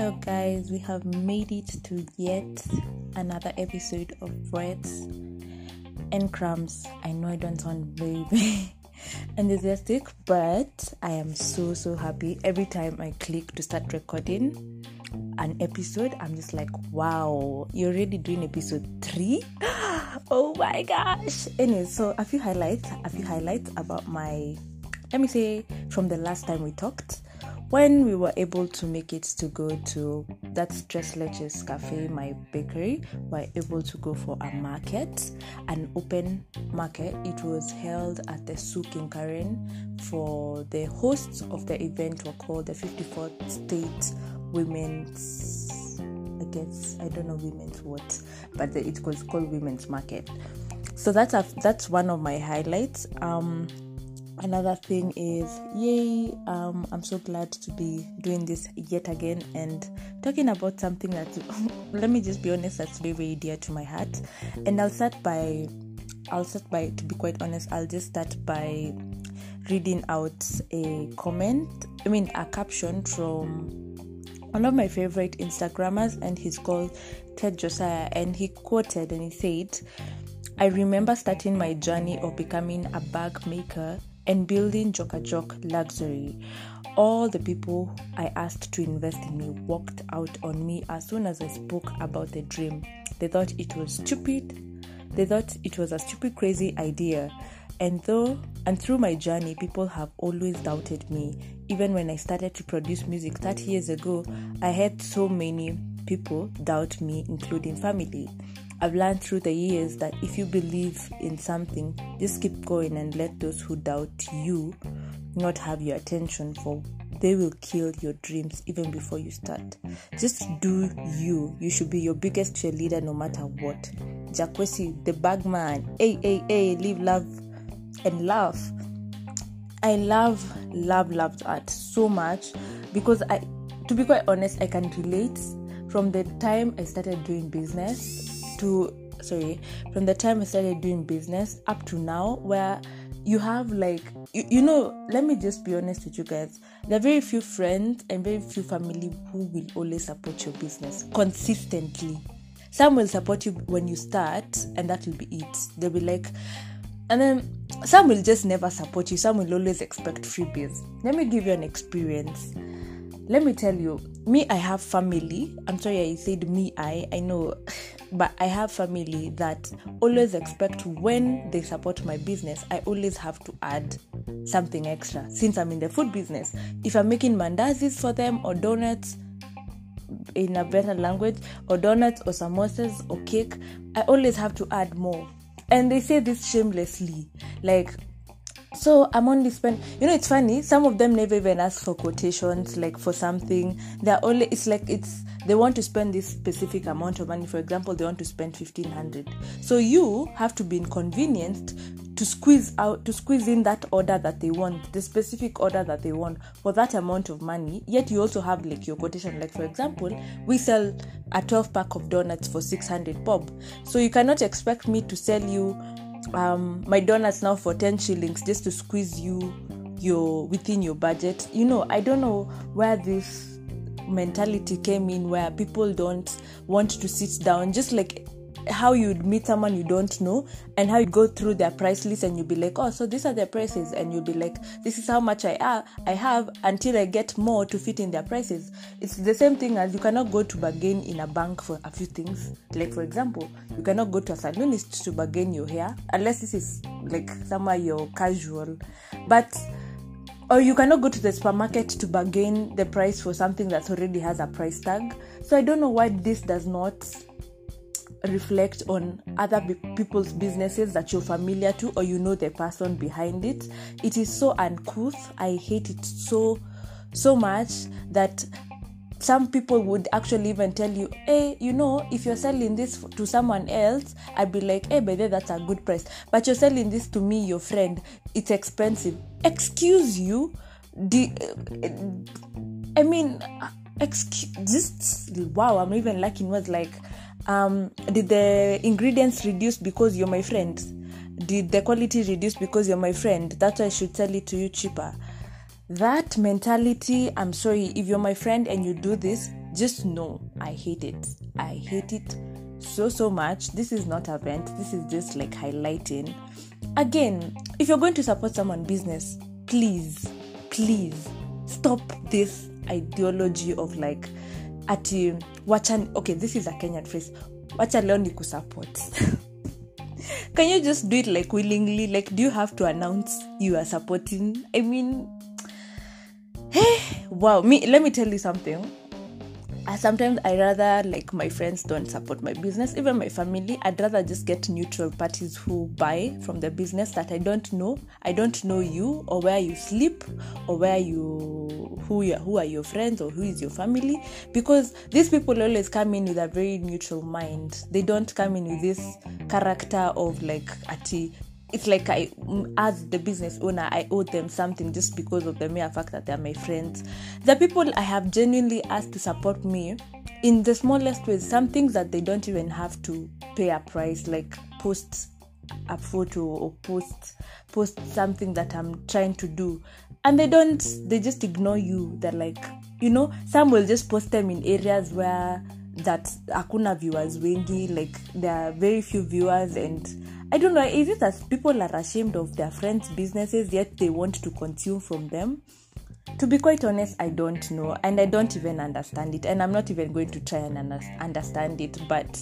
Hello, guys, we have made it to yet another episode of Breads and Crumbs. I know I don't sound very enthusiastic, but I am so so happy every time I click to start recording an episode. I'm just like, wow, you're already doing episode three. oh my gosh! Anyway, so a few highlights, a few highlights about my. Let me say from the last time we talked when we were able to make it to go to that Tres Leches Cafe, my bakery, we were able to go for a market, an open market. It was held at the Souk in Karen for the hosts of the event were called the 54th State Women's I guess I don't know women's what, but the, it was called Women's Market. So that's a, that's one of my highlights. Um, another thing is yay um, i'm so glad to be doing this yet again. And talking about something that let me just be honest that's very very dear to my heart. And i'll start by i'll start by to be quite honest i'll just start by reading out a comment i mean a caption from one of my favorite instagrammers and he's called ted josiah and he quoted and he said I remember starting my journey of becoming a bag maker and building Joka Jok luxury. All the people I asked to invest in me walked out on me as soon as I spoke about the dream. They thought it was stupid. They thought it was a stupid, crazy idea. And though and through my journey, people have always doubted me. Even when I started to produce music 30 years ago, I had so many people doubt me, including family. I've learned through the years that if you believe in something, just keep going and let those who doubt you not have your attention for they will kill your dreams even before you start. Just do you. You should be your biggest cheerleader no matter what. Jakwesi, the bagman. Hey, hey, hey, live, love, and laugh. I love, love, love art so much because I, to be quite honest, I can relate from the time I started doing business to sorry from the time I started doing business up to now where you have like you, you know let me just be honest with you guys. There are very few friends and very few family who will always support your business consistently. Some will support you when you start and that will be it. They'll be like and then some will just never support you. Some will always expect freebies. Let me give you an experience. Let me tell you me i have family. I'm sorry i said me i i know but i have family that always expect when they support my business i always have to add something extra. Since i'm in the food business if i'm making mandazis for them or donuts in a better language or donuts or samosas or cake i always have to add more. And they say this shamelessly. Like so i'm only spend you know it's funny some of them never even ask for quotations like for something. They're only it's like it's they want to spend this specific amount of money. For example they want to spend 1500 so you have to be inconvenienced to squeeze out to squeeze in that order that they want the specific order that they want for that amount of money. Yet you also have like your quotation. Like for example we sell a 12 pack of donuts for 600 bob. So you cannot expect me to sell you um, my donuts now for 10 shillings just to squeeze you your within your budget. You know i don't know where this mentality came in where people don't want to sit down just like how you'd meet someone you don't know and how you go through their price list and you'll be like oh so these are their prices and you'll be like this is how much i uh, i have until i get more to fit in their prices. It's the same thing as you cannot go to bargain in a bank for a few things. Like for example you cannot go to a salonist to bargain your hair unless this is like somewhere you're casual. But or you cannot go to the supermarket to bargain the price for something that already has a price tag. So i don't know why this does not reflect on other people's businesses that you're familiar to or you know the person behind it. It is so uncouth. I hate it so so much that some people would actually even tell you hey you know if you're selling this to someone else i'd be like hey by the that's a good price. But you're selling this to me your friend it's expensive. Excuse you? The i mean excuse just wow i'm even liking words like um, did the ingredients reduce because you're my friend? Did the quality reduce because you're my friend? That's why i should sell it to you cheaper that mentality i'm sorry if you're my friend and you do this just know I hate it. I hate it so so much. This is not a vent. This is just like highlighting. Again, if you're going to support someone business, please, please stop this ideology of like ati wacha okay this is a kenyan phrase wacha leo ni kusupport can you just do it like willingly like do you have to announce you are supporting i mean hey wow me let me tell you something sometimes I rather like my friends don't support my business, even my family. I'd rather just get neutral parties who buy from the business that I don't know. I don't know you or where you sleep or where you who you, who are your friends or who is your family because these people always come in with a very neutral mind. They don't come in with this character of like ati it's like I, as the business owner, I owe them something just because of the mere fact that they're my friends. The people I have genuinely asked to support me in the smallest ways, some things that they don't even have to pay a price, like post a photo or post post something that I'm trying to do. And they don't they just ignore you. They're like, you know, some will just post them in areas where that hakuna viewers wengi, like there are very few viewers and I don't know, is it that people are ashamed of their friends' businesses yet they want to consume from them? To be quite honest, I don't know, and I don't even understand it, and I'm not even going to try and understand it. But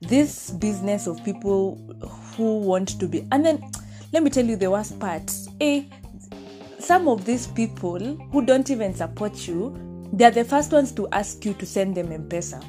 this business of people who want to be, and then let me tell you the worst part. Eh, some of these people who don't even support you, they are the first ones to ask you to send them M-Pesa.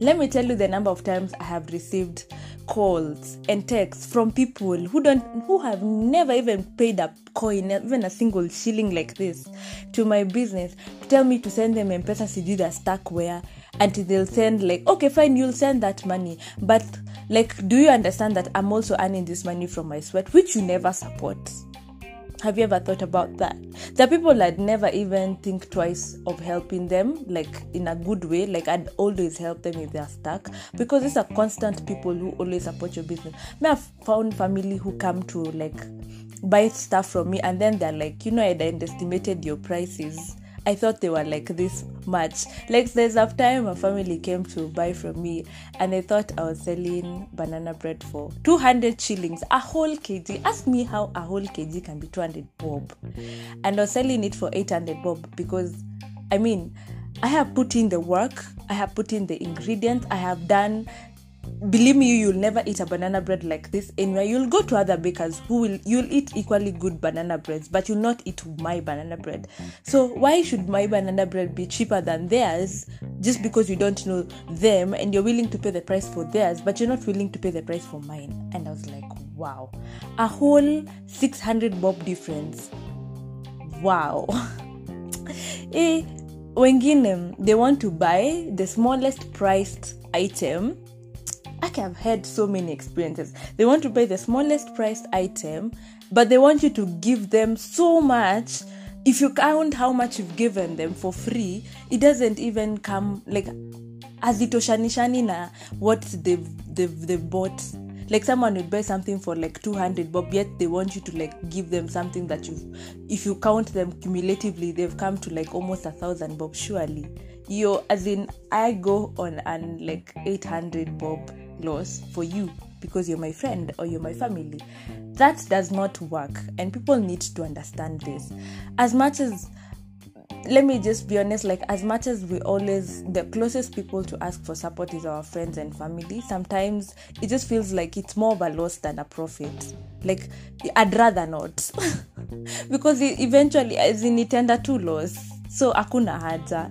Let me tell you the number of times I have received calls and texts from people who don't who have never even paid a coin even a single shilling like this to my business to tell me to send them M-Pesa sijui they're stuck where until they'll send like okay fine you'll send that money but like do you understand that i'm also earning this money from my sweat which you never support have you ever thought about that? The people that never even think twice of helping them, like in a good way. Like I'd always help them if they're stuck because these are constant people who always support your business. Me, I've found family who come to like buy stuff from me and then they're like, you know, I'd underestimated your prices. I thought they were like this much. Like there's a time a family came to buy from me and they thought I was selling banana bread for 200 shillings, a whole kg. Ask me how a whole kg can be 200 bob. And I was selling it for 800 bob because I mean, I have put in the work, I have put in the ingredients, I have done believe me you'll never eat a banana bread like this anywhere. You'll go to other bakers who will you'll eat equally good banana breads but you'll not eat my banana bread. So why should my banana bread be cheaper than theirs just because you don't know them and you're willing to pay the price for theirs but you're not willing to pay the price for mine? And i was like wow. A whole 600 bob difference. Wow. Eh, wengine they want to buy the smallest priced item I have had so many experiences. They want to buy the smallest priced item, but they want you to give them so much. If you count how much you've given them for free, it doesn't even come like hazitoshanishani na what they've, they've, they've bought like someone would buy something for like 200 bob yet they want you to like give them something that you if you count them cumulatively they've come to like almost a thousand bob surely you as in i go on and like 800 bob loss for you because you're my friend or you're my family. That does not work, and people need to understand this. As much as let me just be honest like as much as we always the closest people to ask for support is our friends and family sometimes it just feels like it's more of a loss than a profit like i'd rather not because eventually as in itenda two loss so akuna haja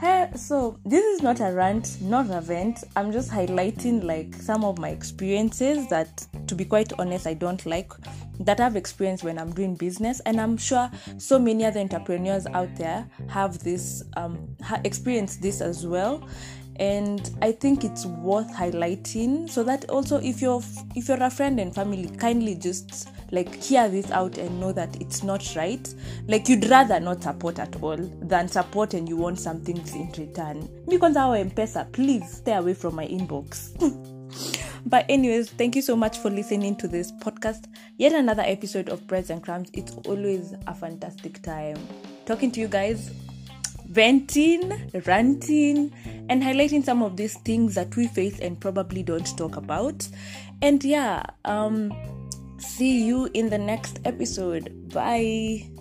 Hey, so this is not a rant, not a vent. I'm just highlighting like some of my experiences that, to be quite honest, I don't like that I've experienced when I'm doing business, and I'm sure so many other entrepreneurs out there have this um experienced this as well and i think it's worth highlighting so that also if you're if you're a friend and family kindly just like hear this out and know that it's not right. Like you'd rather not support at all than support and you want something in return. Because our M-Pesa please stay away from my inbox. But anyways thank you so much for listening to this podcast. Yet another episode of breads and crumbs it's always a fantastic time. Talking to you guys venting, ranting, and highlighting some of these things that we face and probably don't talk about. And yeah, um, see you in the next episode. Bye.